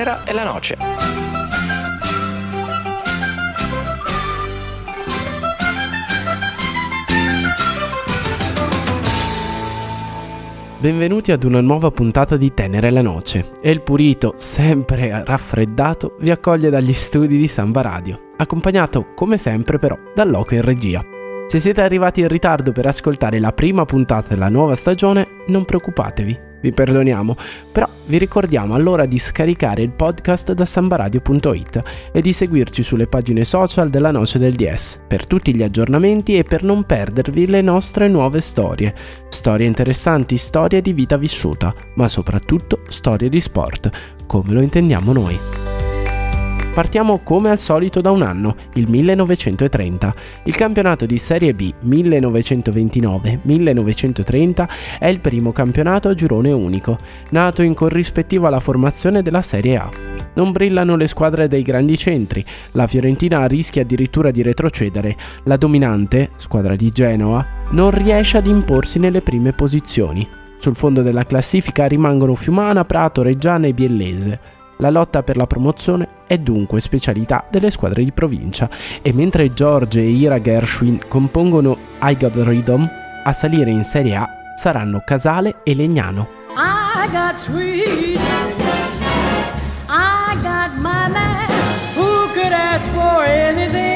Tenera e la Noce. Benvenuti ad una nuova puntata di Tenere la Noce e il Purito, sempre raffreddato, vi accoglie dagli studi di Samba Radio, accompagnato come sempre però dal loco in regia. Se siete arrivati in ritardo per ascoltare la prima puntata della nuova stagione, non preoccupatevi, vi perdoniamo, però vi ricordiamo allora di scaricare il podcast da sambaradio.it e di seguirci sulle pagine social della Noce del DS per tutti gli aggiornamenti e per non perdervi le nostre nuove storie. Storie interessanti, storie di vita vissuta, ma soprattutto storie di sport, come lo intendiamo noi. Partiamo come al solito da un anno, il 1930. Il campionato di Serie B 1929-1930 è il primo campionato a girone unico, nato in corrispettivo alla formazione della Serie A. Non brillano le squadre dei grandi centri, la Fiorentina rischia addirittura di retrocedere, la dominante, squadra di Genoa, non riesce ad imporsi nelle prime posizioni. Sul fondo della classifica rimangono Fiumana, Prato, Reggiana e Biellese. La lotta per la promozione è dunque specialità delle squadre di provincia. E mentre George e Ira Gershwin compongono I Got Rhythm, a salire in Serie A saranno Casale e Legnano. I got sweet. I got my man who could ask for anything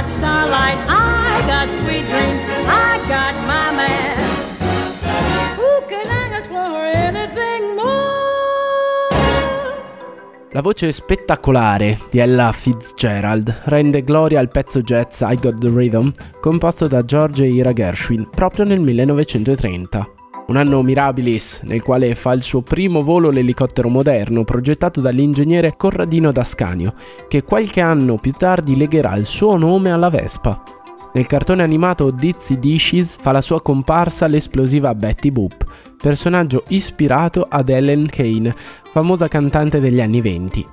got starlight, I got sweet dreams, I got my man. La voce spettacolare di Ella Fitzgerald rende gloria al pezzo jazz I Got the Rhythm, composto da George Ira Gershwin proprio nel 1930. Un anno mirabilis nel quale fa il suo primo volo l'elicottero moderno progettato dall'ingegnere Corradino D'Ascanio, che qualche anno più tardi legherà il suo nome alla Vespa. Nel cartone animato Dizzy Dishes fa la sua comparsa l'esplosiva Betty Boop, personaggio ispirato ad Ellen Kane, famosa cantante degli anni 20.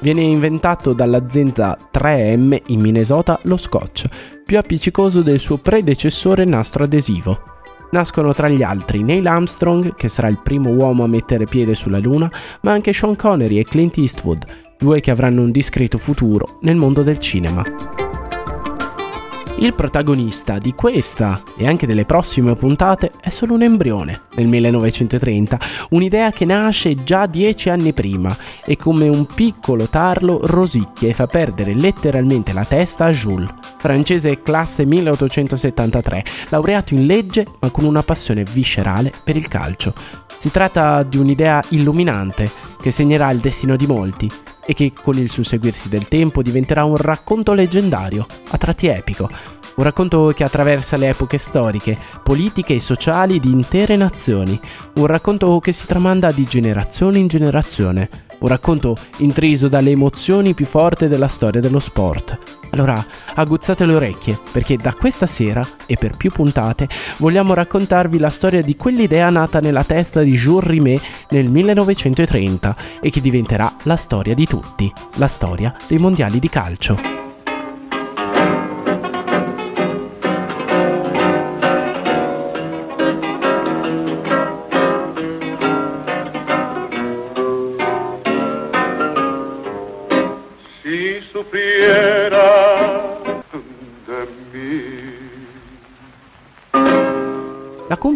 Viene inventato dall'azienda 3M in Minnesota lo scotch, più appiccicoso del suo predecessore nastro adesivo. Nascono tra gli altri Neil Armstrong, che sarà il primo uomo a mettere piede sulla Luna, ma anche Sean Connery e Clint Eastwood, due che avranno un discreto futuro nel mondo del cinema. Il protagonista di questa e anche delle prossime puntate è solo un embrione nel 1930, un'idea che nasce già dieci anni prima e come un piccolo tarlo rosicchia e fa perdere letteralmente la testa a Jules, francese classe 1873, laureato in legge ma con una passione viscerale per il calcio. Si tratta di un'idea illuminante che segnerà il destino di molti e che con il susseguirsi del tempo diventerà un racconto leggendario, a tratti epico, un racconto che attraversa le epoche storiche, politiche e sociali di intere nazioni, un racconto che si tramanda di generazione in generazione, un racconto intriso dalle emozioni più forti della storia dello sport. Allora, aguzzate le orecchie, perché da questa sera, e per più puntate, vogliamo raccontarvi la storia di quell'idea nata nella testa di Jules Rimet nel 1930 e che diventerà la storia di tutti, la storia dei mondiali di calcio.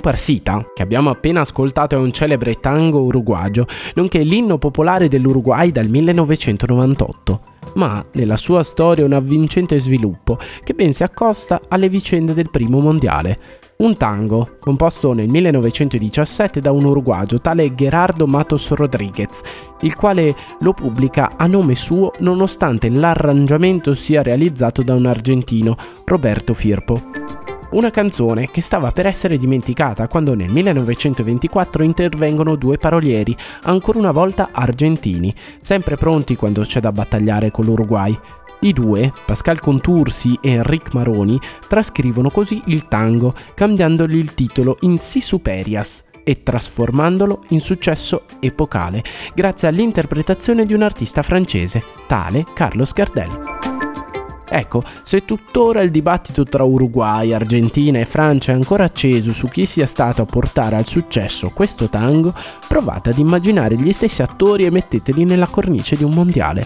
Comparsita, che abbiamo appena ascoltato, è un celebre tango uruguagio, nonché l'inno popolare dell'Uruguay dal 1998 ma nella sua storia un avvincente sviluppo che ben si accosta alle vicende del primo mondiale. Un tango, composto nel 1917 da un uruguagio tale Gerardo Matos Rodriguez, il quale lo pubblica a nome suo nonostante l'arrangiamento sia realizzato da un argentino, Roberto Firpo. Una canzone che stava per essere dimenticata quando nel 1924 intervengono due parolieri, ancora una volta argentini, sempre pronti quando c'è da battagliare con l'Uruguay. I due, Pascal Contursi e Enric Maroni, trascrivono così il tango, cambiandogli il titolo in Si Superias e trasformandolo in successo epocale, grazie all'interpretazione di un artista francese, tale Carlos Gardel. Ecco, se tuttora il dibattito tra Uruguay, Argentina e Francia è ancora acceso su chi sia stato a portare al successo questo tango, provate ad immaginare gli stessi attori e metteteli nella cornice di un mondiale.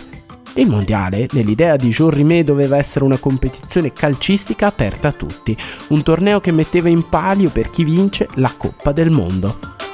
Il mondiale, nell'idea di Jean Rimet, doveva essere una competizione calcistica aperta a tutti, un torneo che metteva in palio per chi vince la Coppa del Mondo.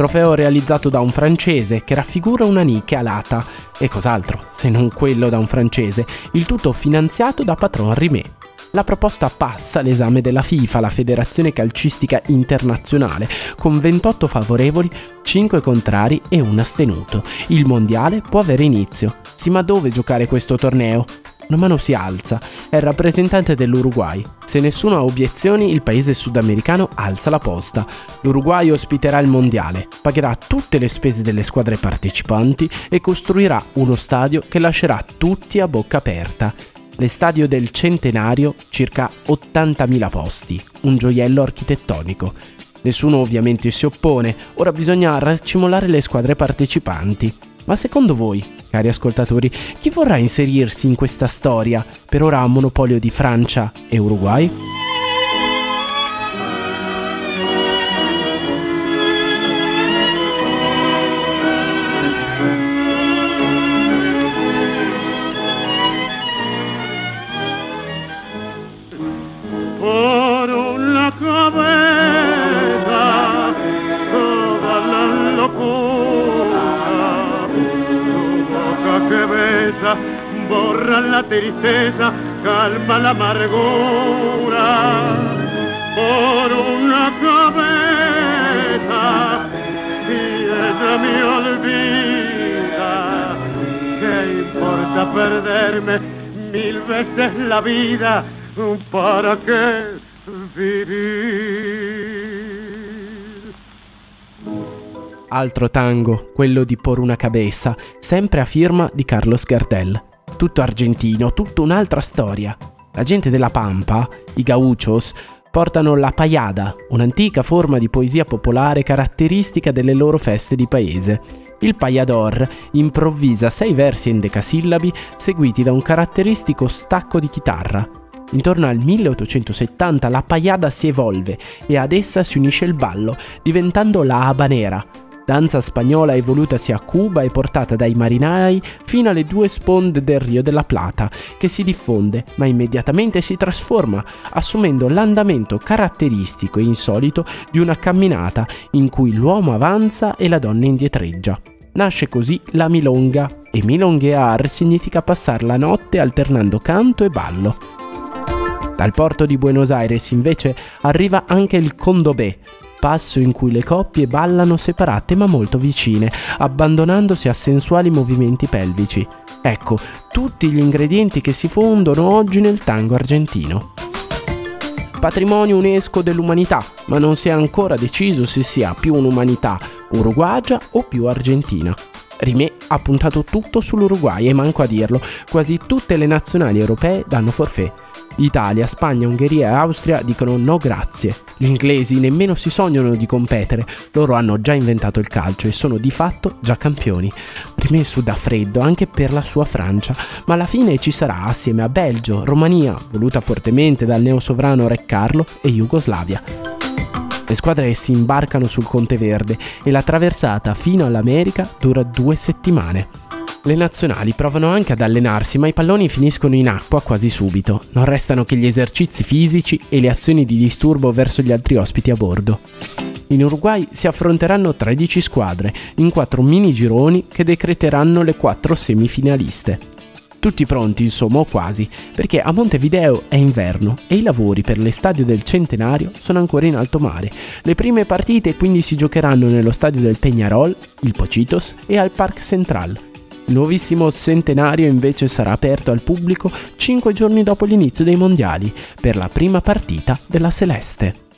Trofeo realizzato da un francese che raffigura una nicchia alata e cos'altro se non quello da un francese, il tutto finanziato da Patron Rimet. La proposta passa l'esame della FIFA, la Federazione Calcistica Internazionale, con 28 favorevoli, 5 contrari e un astenuto. Il mondiale può avere inizio. Sì, ma dove giocare questo torneo? Una mano si alza, è il rappresentante dell'Uruguay. Se nessuno ha obiezioni, il paese sudamericano alza la posta. L'Uruguay ospiterà il mondiale, pagherà tutte le spese delle squadre partecipanti e costruirà uno stadio che lascerà tutti a bocca aperta. L'estadio del Centenario, circa 80.000 posti, un gioiello architettonico. Nessuno ovviamente si oppone, ora bisogna raccimolare le squadre partecipanti. Ma secondo voi, cari ascoltatori, chi vorrà inserirsi in questa storia per ora a monopolio di Francia e Uruguay? Tristeza, calma la amargura. Por una cabeza y ella me olvida. ¿Qué importa perderme mil veces la vida? ¿Para qué vivir? Altro tango, quello di Por una cabeza, sempre a firma di Carlos Gardel. Tutto argentino, tutta un'altra storia. La gente della Pampa, i gauchos, portano la payada, un'antica forma di poesia popolare caratteristica delle loro feste di paese. Il payador improvvisa sei versi endecasillabi seguiti da un caratteristico stacco di chitarra. Intorno al 1870 la payada si evolve e ad essa si unisce il ballo, diventando la habanera, danza spagnola evolutasi a Cuba e portata dai marinai fino alle due sponde del Rio della Plata, che si diffonde ma immediatamente si trasforma, assumendo l'andamento caratteristico e insolito di una camminata in cui l'uomo avanza e la donna indietreggia. Nasce così la milonga e milonguear significa passare la notte alternando canto e ballo. Dal porto di Buenos Aires invece arriva anche il condobè, passo in cui le coppie ballano separate ma molto vicine, abbandonandosi a sensuali movimenti pelvici. Ecco, tutti gli ingredienti che si fondono oggi nel tango argentino. Patrimonio UNESCO dell'umanità, ma non si è ancora deciso se sia più un'umanità uruguagia o più argentina. Rimè ha puntato tutto sull'Uruguay e manco a dirlo, quasi tutte le nazionali europee danno forfè. Italia, Spagna, Ungheria e Austria dicono no grazie. Gli inglesi nemmeno si sognano di competere, loro hanno già inventato il calcio e sono di fatto già campioni. Rimesso da freddo anche per la sua Francia, ma alla fine ci sarà assieme a Belgio, Romania, voluta fortemente dal neosovrano Re Carlo, e Jugoslavia. Le squadre si imbarcano sul Conte Verde e la traversata fino all'America dura due settimane. Le nazionali provano anche ad allenarsi, ma i palloni finiscono in acqua quasi subito. Non restano che gli esercizi fisici e le azioni di disturbo verso gli altri ospiti a bordo. In Uruguay si affronteranno 13 squadre, in quattro mini gironi che decreteranno le quattro semifinaliste. Tutti pronti, insomma, o quasi, perché a Montevideo è inverno e i lavori per l'estadio del Centenario sono ancora in alto mare. Le prime partite quindi si giocheranno nello stadio del Peñarol, il Pocitos e al Park Central, il nuovissimo centenario invece sarà aperto al pubblico 5 giorni dopo l'inizio dei mondiali per la prima partita della Celeste.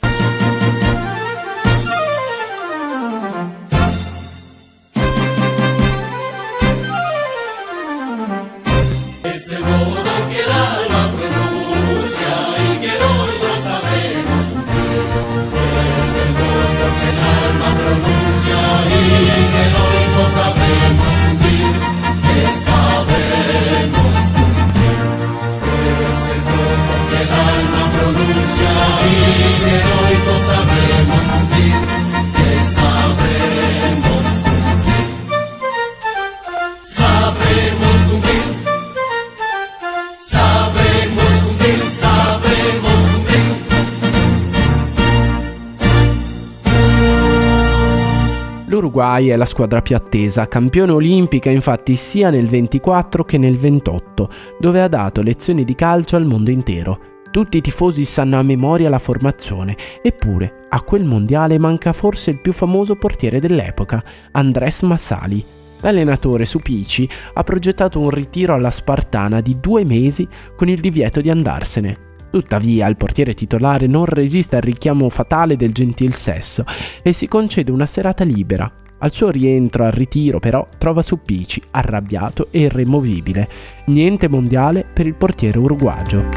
L'Uruguay è la squadra più attesa, campione olimpica infatti sia nel 24 che nel 28, dove ha dato lezioni di calcio al mondo intero. Tutti i tifosi sanno a memoria la formazione, eppure a quel mondiale manca forse il più famoso portiere dell'epoca, Andrés Massali. L'allenatore Supici ha progettato un ritiro alla Spartana di due mesi con il divieto di andarsene. Tuttavia il portiere titolare non resiste al richiamo fatale del gentil sesso e si concede una serata libera. Al suo rientro al ritiro però trova Supici arrabbiato e irremovibile. Niente mondiale per il portiere uruguagio.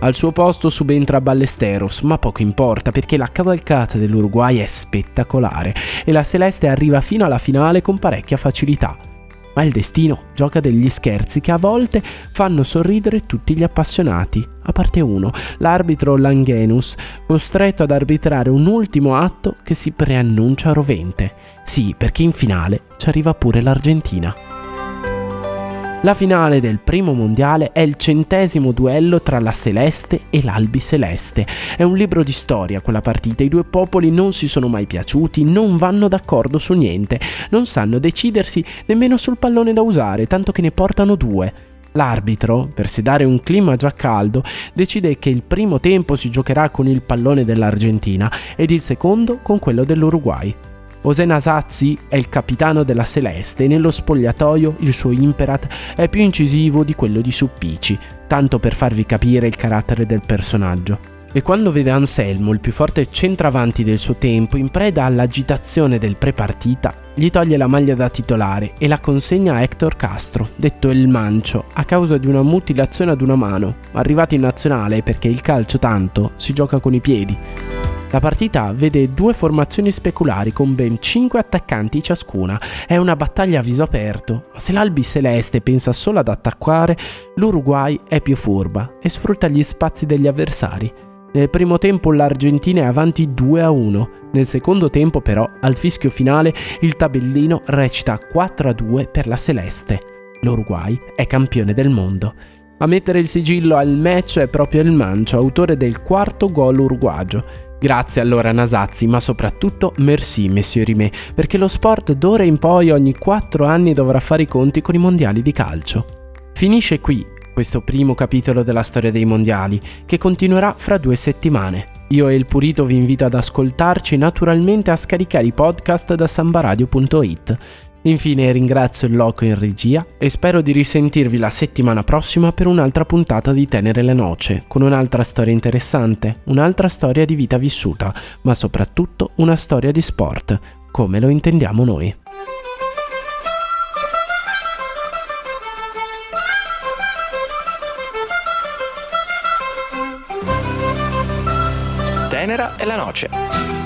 Al suo posto subentra Ballesteros, ma poco importa perché la cavalcata dell'Uruguay è spettacolare e la Celeste arriva fino alla finale con parecchia facilità. Ma il destino gioca degli scherzi che a volte fanno sorridere tutti gli appassionati, a parte uno, l'arbitro Langenus, costretto ad arbitrare un ultimo atto che si preannuncia rovente. Sì, perché in finale ci arriva pure l'Argentina. La finale del primo mondiale è il centesimo duello tra la Celeste e l'Albi Celeste. È un libro di storia quella partita, i due popoli non si sono mai piaciuti, non vanno d'accordo su niente, non sanno decidersi nemmeno sul pallone da usare, tanto che ne portano due. L'arbitro, per sedare un clima già caldo, decide che il primo tempo si giocherà con il pallone dell'Argentina ed il secondo con quello dell'Uruguay. Osena Sazzi è il capitano della Celeste e nello spogliatoio il suo imperat è più incisivo di quello di Suppici, tanto per farvi capire il carattere del personaggio. E quando vede Anselmo, il più forte centravanti del suo tempo, in preda all'agitazione del pre-partita, gli toglie la maglia da titolare e la consegna a Hector Castro, detto il Mancio, a causa di una mutilazione ad una mano, arrivato in nazionale perché il calcio tanto si gioca con i piedi. La partita vede due formazioni speculari con ben 5 attaccanti ciascuna. È una battaglia a viso aperto, ma se l'Albi Celeste pensa solo ad attaccare, l'Uruguay è più furba e sfrutta gli spazi degli avversari. Nel primo tempo l'Argentina è avanti 2 a 1, nel secondo tempo però, al fischio finale, il tabellino recita 4 a 2 per la Celeste. L'Uruguay è campione del mondo. A mettere il sigillo al match è proprio il Mancio, autore del quarto gol uruguagio. Grazie allora Nasazzi, ma soprattutto merci Monsieur Rimé, perché lo sport d'ora in poi ogni 4 anni dovrà fare i conti con i mondiali di calcio. Finisce qui questo primo capitolo della storia dei mondiali, che continuerà fra due settimane. Io e il Purito vi invito ad ascoltarci naturalmente a scaricare i podcast da sambaradio.it. Infine ringrazio il Loco in regia e spero di risentirvi la settimana prossima per un'altra puntata di Tenere le Noce, con un'altra storia interessante, un'altra storia di vita vissuta, ma soprattutto una storia di sport, come lo intendiamo noi. Tenera e la Noce.